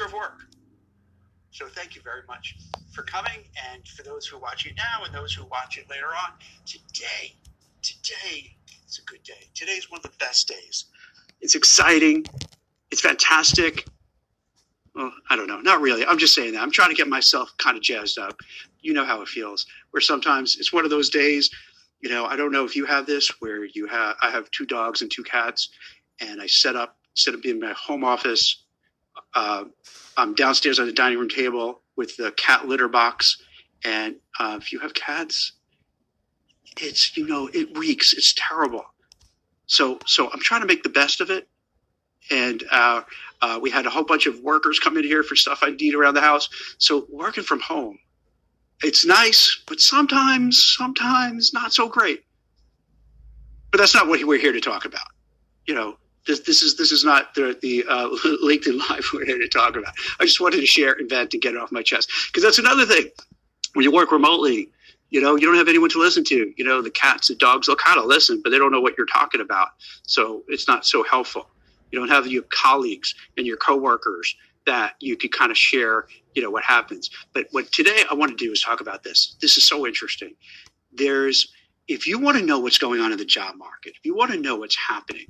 future of work. So thank you very much for coming. And for those who watch it now and those who watch it later on, today, today is a good day. Today is one of the best days. It's exciting. It's fantastic. Well, I don't know. Not really. I'm just saying that. I'm trying to get myself kind of jazzed up. You know how it feels. Where sometimes it's one of those days, you know, I don't know if you have this where you have I have two dogs and two cats and I set up set up in my home office. Uh, I'm downstairs on the dining room table with the cat litter box. And uh, if you have cats, it's you know it reeks. It's terrible. So so I'm trying to make the best of it. And uh, uh, we had a whole bunch of workers come in here for stuff I need around the house. So working from home, it's nice, but sometimes sometimes not so great. But that's not what we're here to talk about. You know, this, this is this is not the the uh, LinkedIn Live we're here to talk about. I just wanted to share and vent and get it off my chest because that's another thing. When you work remotely, you know you don't have anyone to listen to. You know the cats, the dogs, they'll kind of listen, but they don't know what you're talking about, so it's not so helpful. You don't have your colleagues and your coworkers that you could kind of share, you know, what happens. But what today I want to do is talk about this. This is so interesting. There's if you want to know what's going on in the job market, if you want to know what's happening,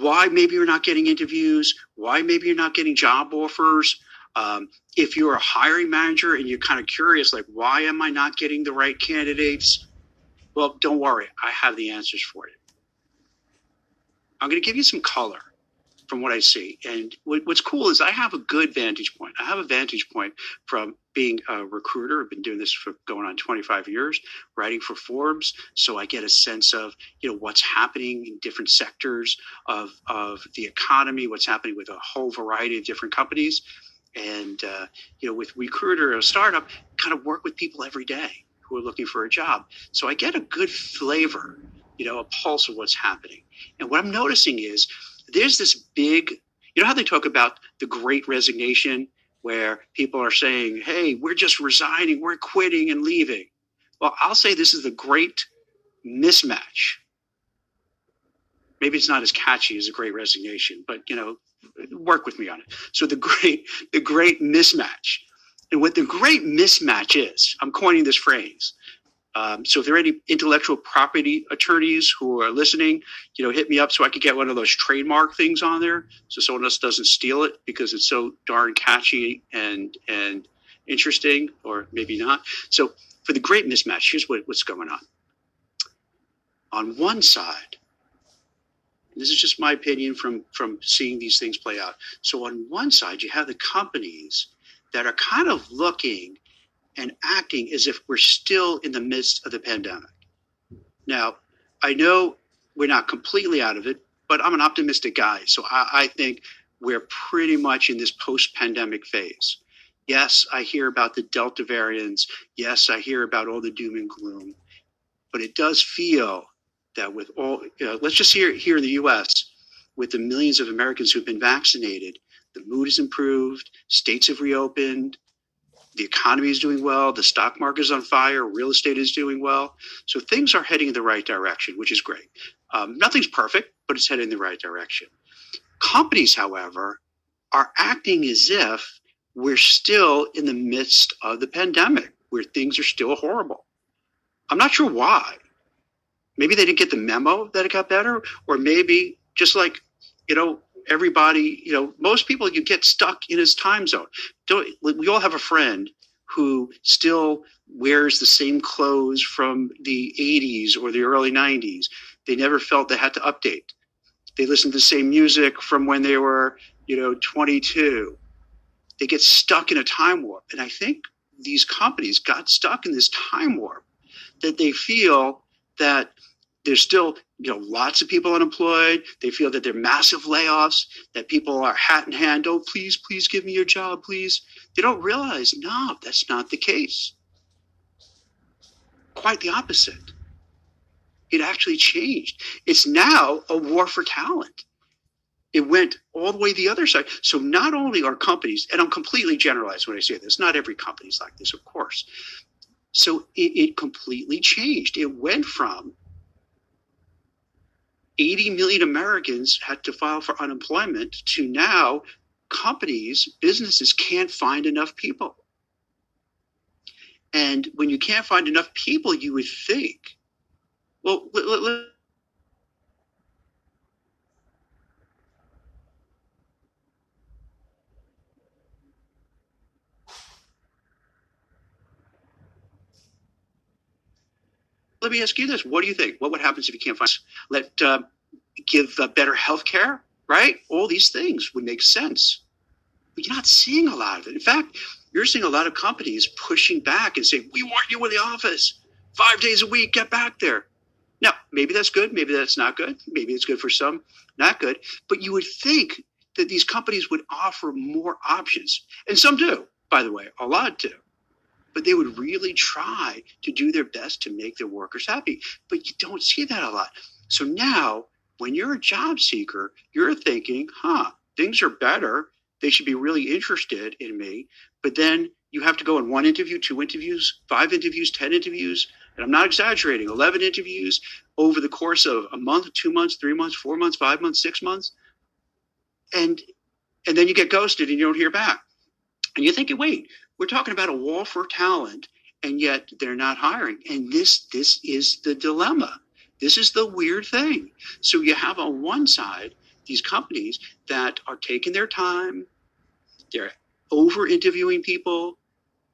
why maybe you're not getting interviews, why maybe you're not getting job offers. Um, if you're a hiring manager and you're kind of curious, like, why am I not getting the right candidates? Well, don't worry, I have the answers for you. I'm going to give you some color from what I see. And what's cool is I have a good vantage point. I have a vantage point from being a recruiter. I've been doing this for going on 25 years, writing for Forbes. So I get a sense of, you know, what's happening in different sectors of, of the economy, what's happening with a whole variety of different companies. And, uh, you know, with Recruiter, a startup, kind of work with people every day who are looking for a job. So I get a good flavor, you know, a pulse of what's happening. And what I'm noticing is there's this big, you know how they talk about the great resignation, where people are saying, hey, we're just resigning, we're quitting and leaving. Well, I'll say this is the great mismatch. Maybe it's not as catchy as a great resignation, but you know, work with me on it. So the great, the great mismatch. And what the great mismatch is, I'm coining this phrase, um, so if there are any intellectual property attorneys who are listening, you know, hit me up so I could get one of those trademark things on there, so someone else doesn't steal it because it's so darn catchy and and interesting, or maybe not. So for the great mismatch, here's what, what's going on. On one side, this is just my opinion from from seeing these things play out. So on one side, you have the companies that are kind of looking and acting as if we're still in the midst of the pandemic. Now, I know we're not completely out of it, but I'm an optimistic guy. So I, I think we're pretty much in this post pandemic phase. Yes, I hear about the Delta variants. Yes, I hear about all the doom and gloom. But it does feel that with all, you know, let's just hear here in the US, with the millions of Americans who've been vaccinated, the mood has improved, states have reopened, the economy is doing well, the stock market is on fire, real estate is doing well. So things are heading in the right direction, which is great. Um, nothing's perfect, but it's heading in the right direction. Companies, however, are acting as if we're still in the midst of the pandemic, where things are still horrible. I'm not sure why. Maybe they didn't get the memo that it got better, or maybe just like, you know, everybody, you know, most people you get stuck in his time zone. Don't we all have a friend who still wears the same clothes from the 80s or the early 90s. They never felt they had to update. They listen to the same music from when they were, you know, 22. They get stuck in a time warp. And I think these companies got stuck in this time warp that they feel that there's still you know lots of people unemployed. They feel that there are massive layoffs that people are hat in hand oh please please give me your job please. They don't realize no that's not the case. Quite the opposite. It actually changed. It's now a war for talent. It went all the way the other side. So not only are companies and i'm completely generalized when i say this not every company is like this of course. So it, it completely changed. It went from 80 million Americans had to file for unemployment to now companies, businesses can't find enough people. And when you can't find enough people, you would think, well, let, let me ask you this: What do you think? What would happen if you can't find? Let uh, give uh, better health care, right? All these things would make sense, but you're not seeing a lot of it. In fact, you're seeing a lot of companies pushing back and saying, "We want you in the office five days a week. Get back there." Now, maybe that's good. Maybe that's not good. Maybe it's good for some, not good. But you would think that these companies would offer more options, and some do. By the way, a lot do but they would really try to do their best to make their workers happy. But you don't see that a lot. So now, when you're a job seeker, you're thinking, huh, things are better. They should be really interested in me. But then you have to go in one interview, two interviews, five interviews, 10 interviews. And I'm not exaggerating, 11 interviews over the course of a month, two months, three months, four months, five months, six months. And and then you get ghosted and you don't hear back. And you're thinking, wait, we're talking about a wall for talent, and yet they're not hiring. And this this is the dilemma. This is the weird thing. So you have on one side these companies that are taking their time, they're over interviewing people,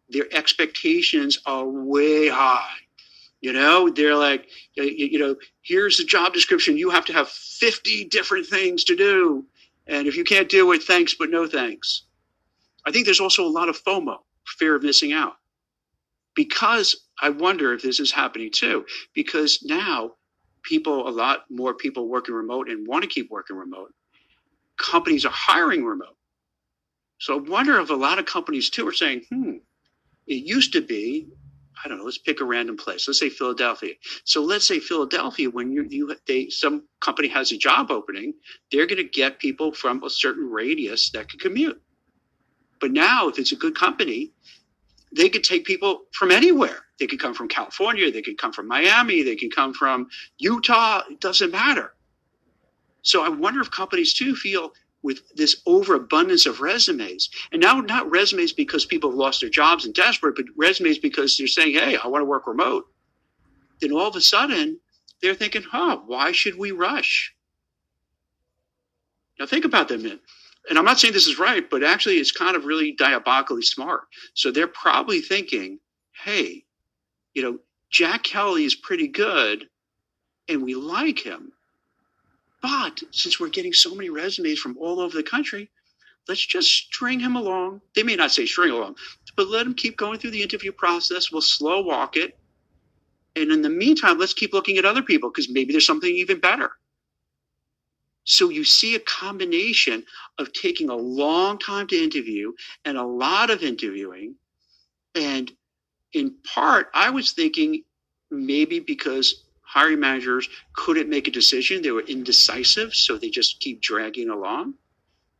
their expectations are way high. You know, they're like, you know, here's the job description. You have to have 50 different things to do. And if you can't do it, thanks, but no thanks. I think there's also a lot of FOMO fear of missing out. Because I wonder if this is happening too, because now people, a lot more people working remote and want to keep working remote. Companies are hiring remote. So I wonder if a lot of companies too are saying, hmm, it used to be, I don't know, let's pick a random place. Let's say Philadelphia. So let's say Philadelphia, when you, you they some company has a job opening, they're going to get people from a certain radius that can commute. But now, if it's a good company, they could take people from anywhere. They could come from California, they could come from Miami, they can come from Utah. It doesn't matter. So I wonder if companies too feel with this overabundance of resumes, and now not resumes because people have lost their jobs and desperate, but resumes because they're saying, "Hey, I want to work remote." Then all of a sudden, they're thinking, "Huh? Why should we rush?" Now think about that minute and I'm not saying this is right, but actually it's kind of really diabolically smart. So they're probably thinking, hey, you know, Jack Kelly is pretty good and we like him. But since we're getting so many resumes from all over the country, let's just string him along. They may not say string along, but let him keep going through the interview process. We'll slow walk it. And in the meantime, let's keep looking at other people because maybe there's something even better. So you see a combination of taking a long time to interview and a lot of interviewing. And in part, I was thinking maybe because hiring managers couldn't make a decision, they were indecisive, so they just keep dragging along.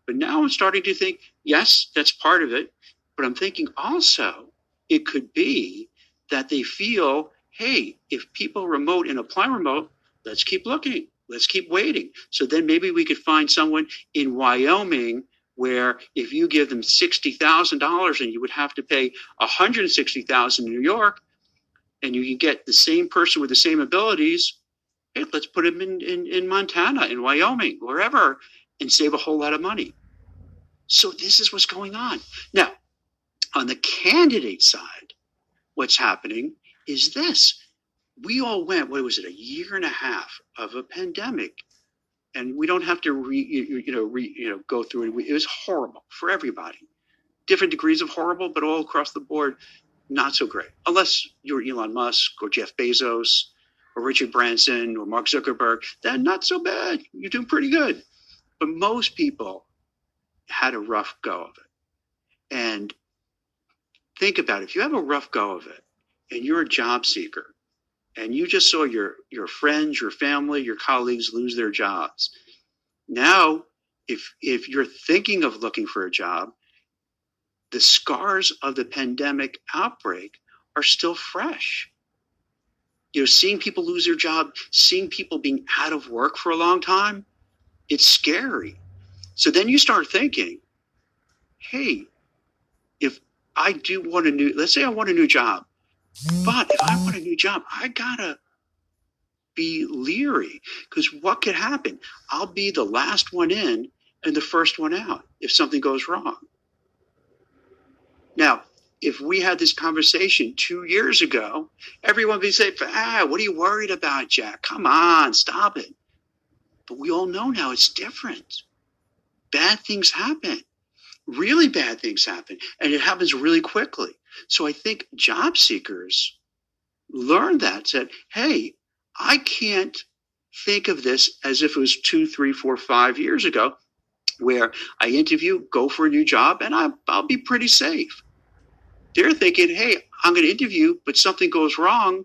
But now I'm starting to think, yes, that's part of it. But I'm thinking also it could be that they feel, hey, if people remote and apply remote, let's keep looking let's keep waiting. So then maybe we could find someone in Wyoming where if you give them sixty thousand dollars and you would have to pay one hundred sixty thousand in New York, and you can get the same person with the same abilities, hey, let's put him in, in, in Montana, in Wyoming, wherever, and save a whole lot of money. So this is what's going on. Now, on the candidate side, what's happening is this we all went, what was it, a year and a half of a pandemic. And we don't have to re, you, know, re, you know, go through it. It was horrible for everybody. Different degrees of horrible, but all across the board, not so great. Unless you're Elon Musk or Jeff Bezos or Richard Branson or Mark Zuckerberg, then not so bad. You're doing pretty good. But most people had a rough go of it. And think about it. If you have a rough go of it and you're a job seeker and you just saw your your friends, your family, your colleagues lose their jobs. Now, if if you're thinking of looking for a job, the scars of the pandemic outbreak are still fresh. You know, seeing people lose their job, seeing people being out of work for a long time, it's scary. So then you start thinking, hey, if I do want a new, let's say I want a new job, but if I want a new job, I gotta be leery because what could happen? I'll be the last one in and the first one out if something goes wrong. Now, if we had this conversation two years ago, everyone would be saying, ah, what are you worried about, Jack? Come on, stop it. But we all know now it's different. Bad things happen. Really bad things happen. And it happens really quickly. So I think job seekers learn that, said, hey, I can't think of this as if it was two, three, four, five years ago, where I interview, go for a new job, and I, I'll be pretty safe. They're thinking, hey, I'm going to interview, but something goes wrong.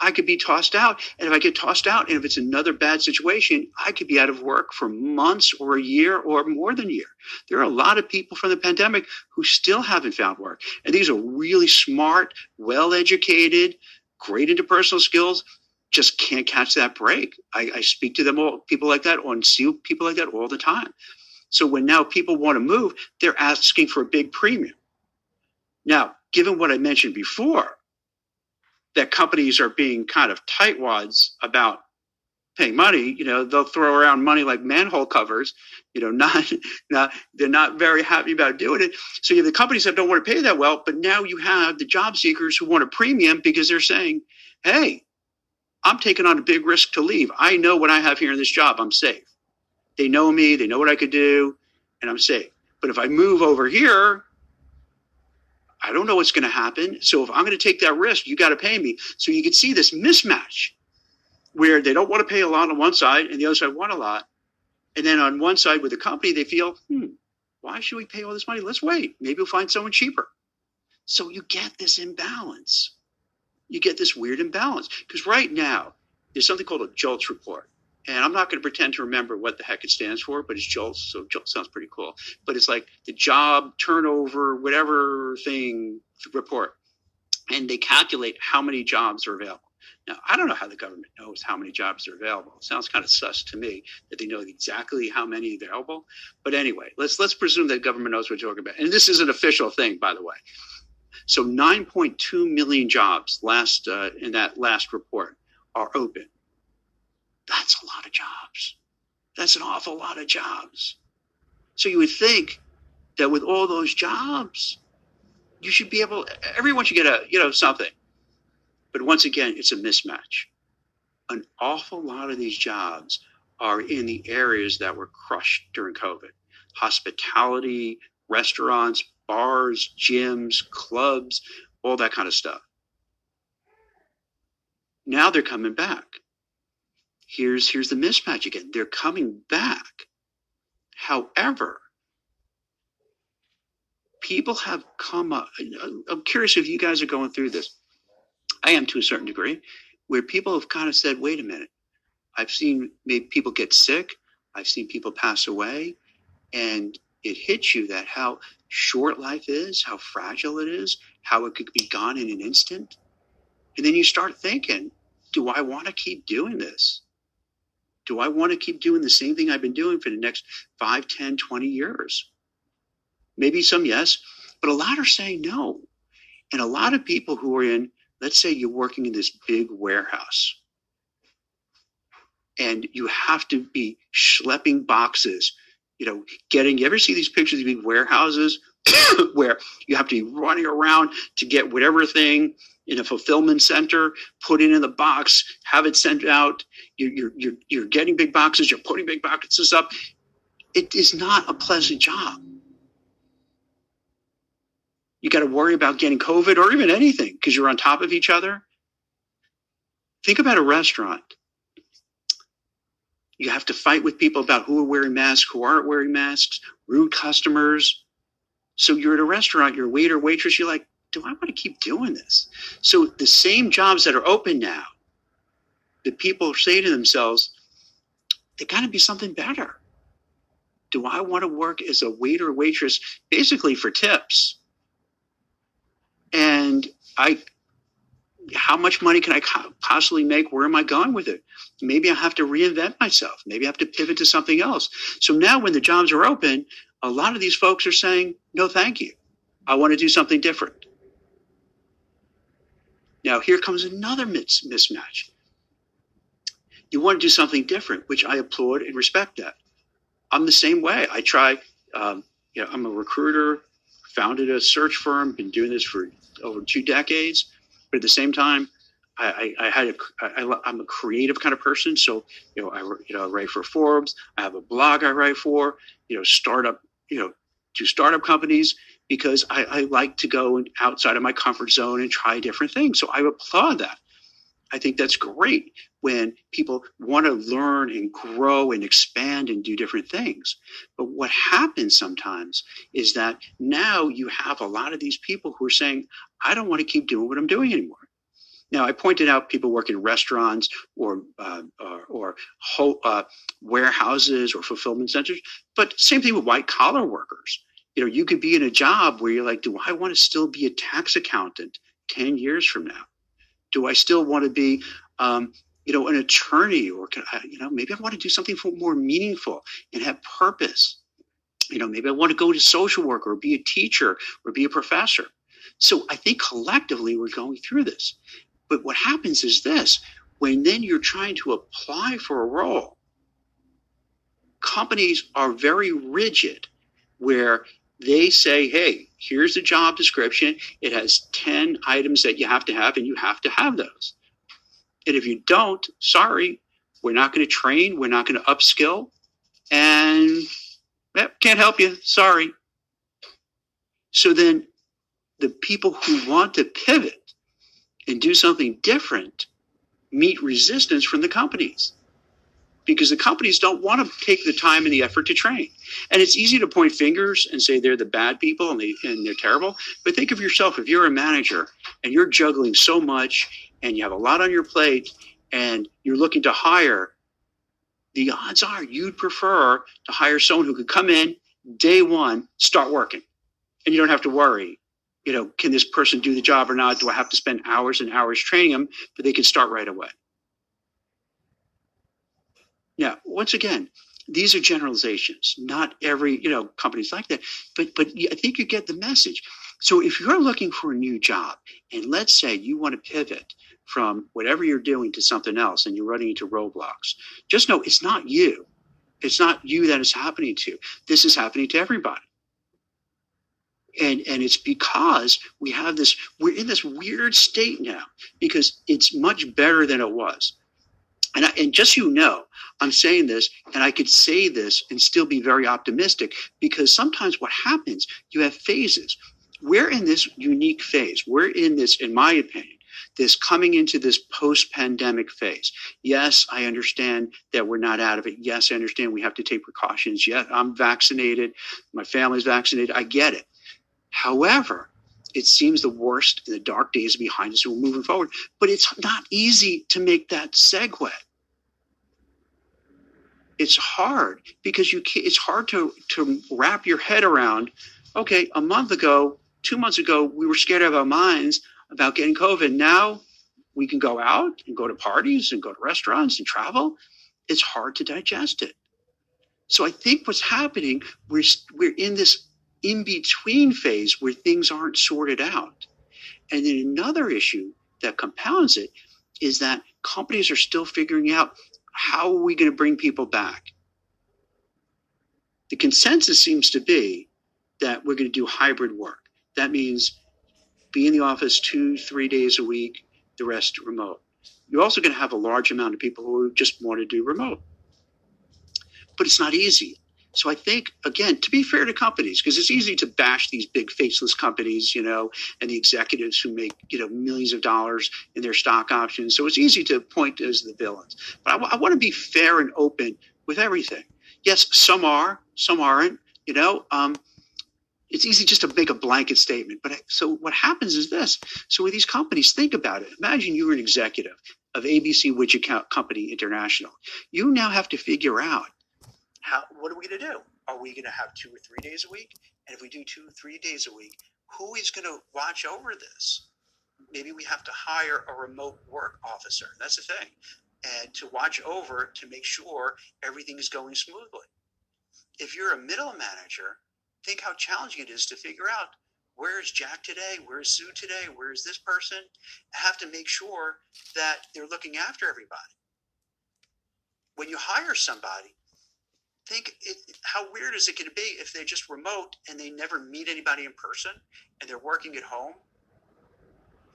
I could be tossed out. And if I get tossed out, and if it's another bad situation, I could be out of work for months or a year or more than a year. There are a lot of people from the pandemic who still haven't found work. And these are really smart, well educated, great interpersonal skills, just can't catch that break. I, I speak to them all, people like that, on see people like that all the time. So when now people want to move, they're asking for a big premium. Now, given what I mentioned before, that companies are being kind of tightwads about paying money, you know, they'll throw around money like manhole covers, you know, not, not they're not very happy about doing it. So you have the companies that don't want to pay that well, but now you have the job seekers who want a premium because they're saying, hey, I'm taking on a big risk to leave. I know what I have here in this job. I'm safe. They know me, they know what I could do, and I'm safe. But if I move over here, I don't know what's going to happen. So if I'm going to take that risk, you got to pay me. So you can see this mismatch where they don't want to pay a lot on one side and the other side want a lot. And then on one side with the company, they feel, hmm, why should we pay all this money? Let's wait. Maybe we'll find someone cheaper. So you get this imbalance you get this weird imbalance. Because right now, there's something called a JOLTS report. And I'm not going to pretend to remember what the heck it stands for, but it's JOLTS. So JOLTS sounds pretty cool. But it's like the job turnover, whatever thing report. And they calculate how many jobs are available. Now, I don't know how the government knows how many jobs are available. It sounds kind of sus to me that they know exactly how many are available. But anyway, let's let's presume that government knows what we're talking about. And this is an official thing, by the way. So 9.2 million jobs last uh, in that last report are open. That's a lot of jobs. That's an awful lot of jobs. So you would think that with all those jobs, you should be able. Everyone should get a you know something. But once again, it's a mismatch. An awful lot of these jobs are in the areas that were crushed during COVID hospitality, restaurants, bars, gyms, clubs, all that kind of stuff. Now they're coming back. Here's here's the mismatch again. They're coming back. However, people have come up. Uh, I'm curious if you guys are going through this. I am to a certain degree, where people have kind of said, wait a minute. I've seen maybe people get sick. I've seen people pass away. And it hits you that how short life is, how fragile it is, how it could be gone in an instant. And then you start thinking, do I want to keep doing this? Do I want to keep doing the same thing I've been doing for the next 5, 10, 20 years? Maybe some yes, but a lot are saying no. And a lot of people who are in, let's say you're working in this big warehouse and you have to be schlepping boxes you know, getting, you ever see these pictures of these warehouses where you have to be running around to get whatever thing in a fulfillment center, put it in the box, have it sent out. You're, you're, you're, you're getting big boxes, you're putting big boxes up. It is not a pleasant job. You got to worry about getting COVID or even anything because you're on top of each other. Think about a restaurant you have to fight with people about who are wearing masks, who aren't wearing masks, rude customers. So you're at a restaurant, you're a waiter, waitress, you're like, do I want to keep doing this? So the same jobs that are open now, the people say to themselves, there got to be something better. Do I want to work as a waiter waitress basically for tips? And I how much money can I possibly make? Where am I going with it? Maybe I have to reinvent myself. Maybe I have to pivot to something else. So now when the jobs are open, a lot of these folks are saying, no, thank you. I want to do something different. Now, here comes another mis- mismatch. You want to do something different, which I applaud and respect that. I'm the same way. I try, um, you know, I'm a recruiter, founded a search firm, been doing this for over two decades. But at the same time, I, I, I had a, I, I'm a creative kind of person. So, you know, I, you know, I write for Forbes. I have a blog I write for, you know, startup, you know, to startup companies because I, I like to go outside of my comfort zone and try different things. So I applaud that. I think that's great when people want to learn and grow and expand and do different things. But what happens sometimes is that now you have a lot of these people who are saying, I don't want to keep doing what I'm doing anymore. Now, I pointed out people work in restaurants or uh, or, or uh, warehouses or fulfillment centers, but same thing with white collar workers. You know, you could be in a job where you're like, do I want to still be a tax accountant ten years from now? Do I still want to be, um, you know, an attorney, or can I, you know, maybe I want to do something more meaningful and have purpose. You know, maybe I want to go to social work or be a teacher or be a professor. So I think collectively we're going through this. But what happens is this when then you're trying to apply for a role, companies are very rigid where they say, hey, here's the job description. It has 10 items that you have to have, and you have to have those. And if you don't, sorry, we're not going to train, we're not going to upskill, and eh, can't help you. Sorry. So then the people who want to pivot and do something different meet resistance from the companies because the companies don't want to take the time and the effort to train. And it's easy to point fingers and say they're the bad people and, they, and they're terrible. But think of yourself if you're a manager and you're juggling so much and you have a lot on your plate and you're looking to hire, the odds are you'd prefer to hire someone who could come in day one, start working. And you don't have to worry you know, can this person do the job or not? Do I have to spend hours and hours training them? But they can start right away. Now, once again, these are generalizations. Not every, you know, company's like that. But but I think you get the message. So if you're looking for a new job, and let's say you want to pivot from whatever you're doing to something else, and you're running into roadblocks, just know it's not you. It's not you that is happening to. This is happening to everybody and and it's because we have this we're in this weird state now because it's much better than it was and I, and just so you know i'm saying this and i could say this and still be very optimistic because sometimes what happens you have phases we're in this unique phase we're in this in my opinion this coming into this post pandemic phase. Yes, I understand that we're not out of it. Yes, I understand we have to take precautions. Yes, I'm vaccinated. My family's vaccinated. I get it. However, it seems the worst in the dark days behind us. We're moving forward, but it's not easy to make that segue. It's hard because you it's hard to to wrap your head around. Okay, a month ago, two months ago, we were scared out of our minds about getting COVID. Now we can go out and go to parties and go to restaurants and travel. It's hard to digest it. So I think what's happening, we're we're in this in between phase where things aren't sorted out. And then another issue that compounds it is that companies are still figuring out how are we going to bring people back. The consensus seems to be that we're going to do hybrid work. That means be in the office two, three days a week, the rest remote. You're also going to have a large amount of people who just want to do remote. But it's not easy. So I think, again, to be fair to companies, because it's easy to bash these big faceless companies, you know, and the executives who make, you know, millions of dollars in their stock options. So it's easy to point as the villains. But I, w- I want to be fair and open with everything. Yes, some are, some aren't, you know. Um, it's easy just to make a blanket statement. But so what happens is this. So with these companies, think about it. Imagine you were an executive of ABC Widget Company International. You now have to figure out how what are we going to do? Are we going to have two or three days a week? And if we do two or three days a week, who is going to watch over this? Maybe we have to hire a remote work officer. That's the thing. And to watch over to make sure everything is going smoothly. If you're a middle manager, think how challenging it is to figure out where's Jack today? Where's Sue today? Where's this person? I have to make sure that they're looking after everybody. When you hire somebody, think it, how weird is it going to be if they're just remote and they never meet anybody in person and they're working at home?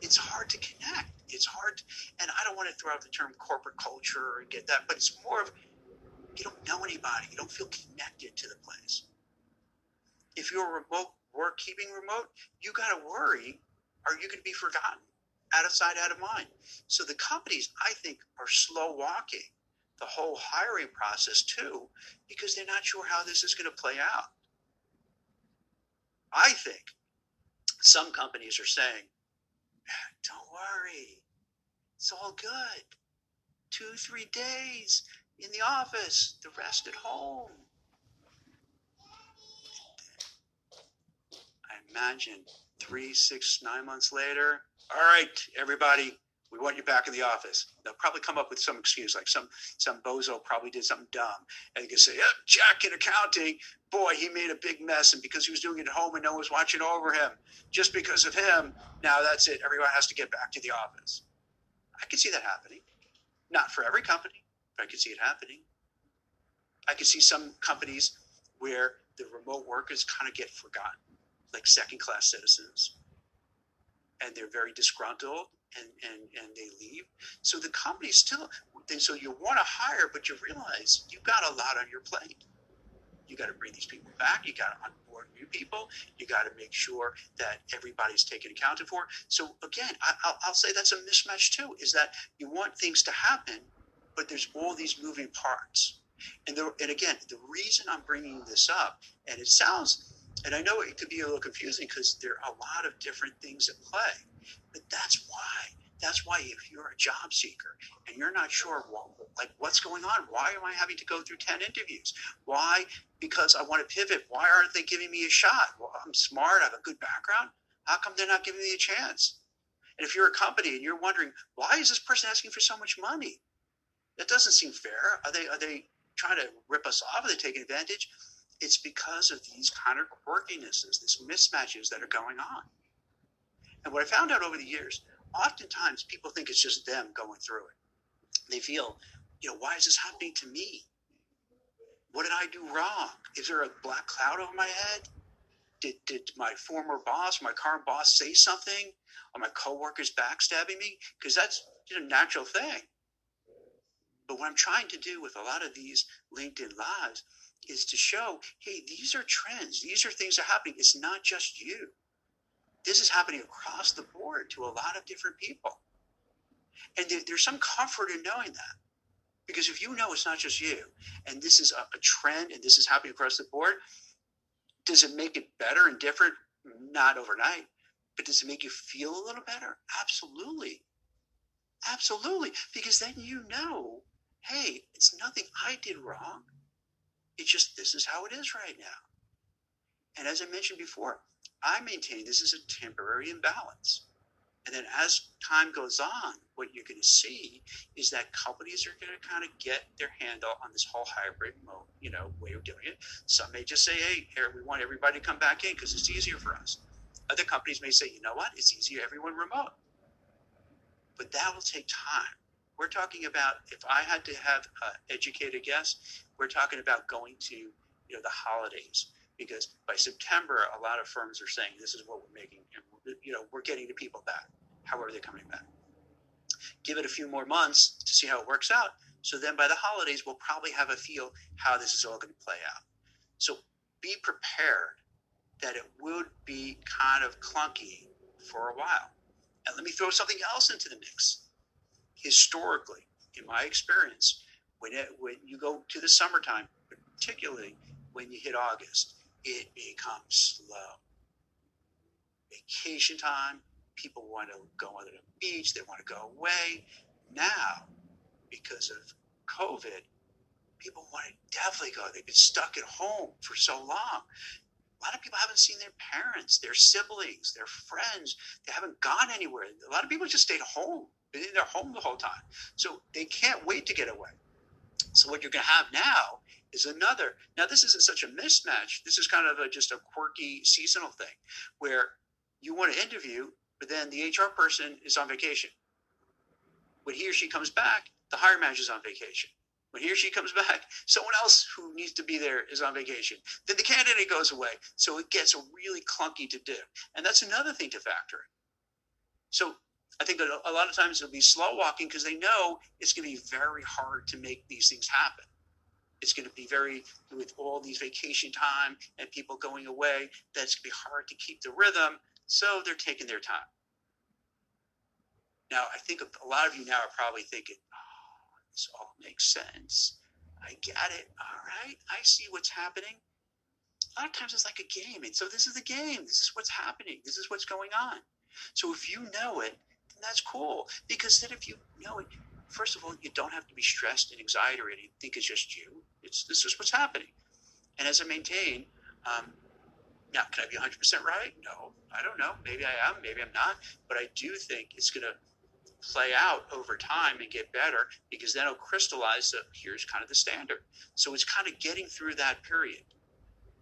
It's hard to connect. It's hard, and I don't want to throw out the term corporate culture or get that, but it's more of you don't know anybody. You don't feel connected to the place. If you're remote work keeping remote, you got to worry are you going to be forgotten? Out of sight, out of mind. So the companies, I think, are slow walking the whole hiring process too, because they're not sure how this is going to play out. I think some companies are saying, ah, don't worry, it's all good. Two, three days in the office, the rest at home. I imagine three, six, nine months later, all right, everybody, we want you back in the office. They'll probably come up with some excuse, like some some bozo probably did something dumb, and they can say, "Yeah, Jack in accounting, boy, he made a big mess, and because he was doing it at home and no one was watching over him, just because of him, now that's it. Everyone has to get back to the office." I can see that happening. Not for every company, but I can see it happening. I can see some companies where the remote workers kind of get forgotten, like second class citizens, and they're very disgruntled and, and, and they leave. So the company still, so you want to hire, but you realize you've got a lot on your plate. You got to bring these people back. You got to onboard new people. You got to make sure that everybody's taken accounted for. So again, I, will say that's a mismatch too. Is that you want things to happen, but there's all these moving parts. And there, and again, the reason I'm bringing this up, and it sounds, and I know it could be a little confusing because there are a lot of different things at play but that's why. That's why if you're a job seeker and you're not sure what, like what's going on, why am I having to go through 10 interviews? Why? Because I want to pivot. Why aren't they giving me a shot? Well, I'm smart, I have a good background. How come they're not giving me a chance? And if you're a company and you're wondering, why is this person asking for so much money? That doesn't seem fair. Are they are they trying to rip us off? Are they taking advantage? It's because of these kind of quirkinesses, these mismatches that are going on. And what I found out over the years, oftentimes people think it's just them going through it. They feel, you know, why is this happening to me? What did I do wrong? Is there a black cloud over my head? Did, did my former boss, my current boss say something? Are my coworkers backstabbing me? Because that's a natural thing. But what I'm trying to do with a lot of these LinkedIn lives is to show, hey, these are trends. These are things that are happening. It's not just you this is happening across the board to a lot of different people. And there, there's some comfort in knowing that. Because if you know it's not just you, and this is a trend and this is happening across the board, does it make it better and different? Not overnight. But does it make you feel a little better? Absolutely. Absolutely. Because then you know, hey, it's nothing I did wrong. It's just this is how it is right now. And as I mentioned before, I maintain this is a temporary imbalance. And then as time goes on, what you're going to see is that companies are going to kind of get their handle on this whole hybrid mode, you know, way of doing it. Some may just say, hey, here, we want everybody to come back in because it's easier for us. Other companies may say, you know what, it's easier, everyone remote. But that will take time. We're talking about, if I had to have uh, an educated guess, we're talking about going to, you know, the holidays because by September, a lot of firms are saying this is what we're making, and you know we're getting the people back. How are they coming back? Give it a few more months to see how it works out. So then by the holidays, we'll probably have a feel how this is all going to play out. So be prepared that it would be kind of clunky for a while. And let me throw something else into the mix. Historically, in my experience, when it, when you go to the summertime, particularly when you hit August, it becomes slow. Vacation time, people want to go on the beach, they want to go away. Now, because of COVID, people want to definitely go. They've been stuck at home for so long. A lot of people haven't seen their parents, their siblings, their friends. They haven't gone anywhere. A lot of people just stayed home, been in their home the whole time. So they can't wait to get away. So what you're going to have now is another. Now, this isn't such a mismatch. This is kind of a, just a quirky seasonal thing where you want to interview, but then the HR person is on vacation. When he or she comes back, the hiring manager is on vacation. When he or she comes back, someone else who needs to be there is on vacation. Then the candidate goes away. So it gets really clunky to do. And that's another thing to factor in. So I think a lot of times it'll be slow walking because they know it's going to be very hard to make these things happen. It's going to be very, with all these vacation time and people going away, that's going to be hard to keep the rhythm. So they're taking their time. Now, I think a lot of you now are probably thinking, oh, this all makes sense. I get it. All right. I see what's happening. A lot of times it's like a game. And so this is the game. This is what's happening. This is what's going on. So if you know it, then that's cool. Because then if you know it, first of all, you don't have to be stressed and anxiety or anything. Think it's just you. It's this is what's happening. And as I maintain, um, now can I be 100% right? No, I don't know. Maybe I am. Maybe I'm not. But I do think it's going to play out over time and get better because then it'll crystallize that here's kind of the standard. So it's kind of getting through that period.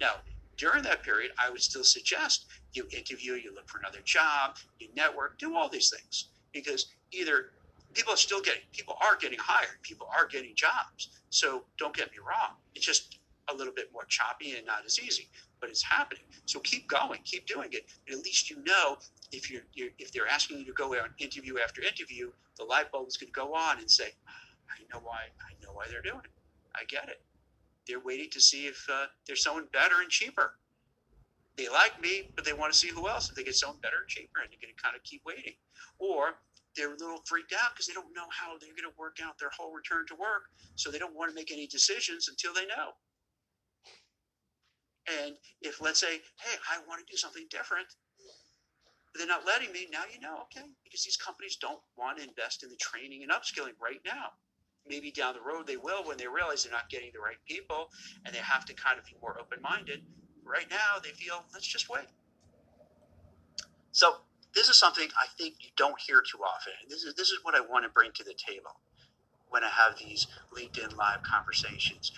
Now, during that period, I would still suggest you interview, you look for another job, you network, do all these things because either people are still getting people are getting hired, people are getting jobs. So don't get me wrong, it's just a little bit more choppy and not as easy, but it's happening. So keep going, keep doing it. And at least you know if you're, you're if they're asking you to go on interview after interview, the light bulb is going to go on and say, I know why I know why they're doing it. I get it. They're waiting to see if uh, there's someone better and cheaper. They like me, but they want to see who else. If they get someone better and cheaper, and they're going to kind of keep waiting. Or they're a little freaked out because they don't know how they're going to work out their whole return to work. So they don't want to make any decisions until they know. And if, let's say, hey, I want to do something different, they're not letting me, now you know, okay, because these companies don't want to invest in the training and upskilling right now. Maybe down the road they will when they realize they're not getting the right people and they have to kind of be more open minded. Right now, they feel, let's just wait. So, this is something I think you don't hear too often. This is, this is what I want to bring to the table when I have these LinkedIn live conversations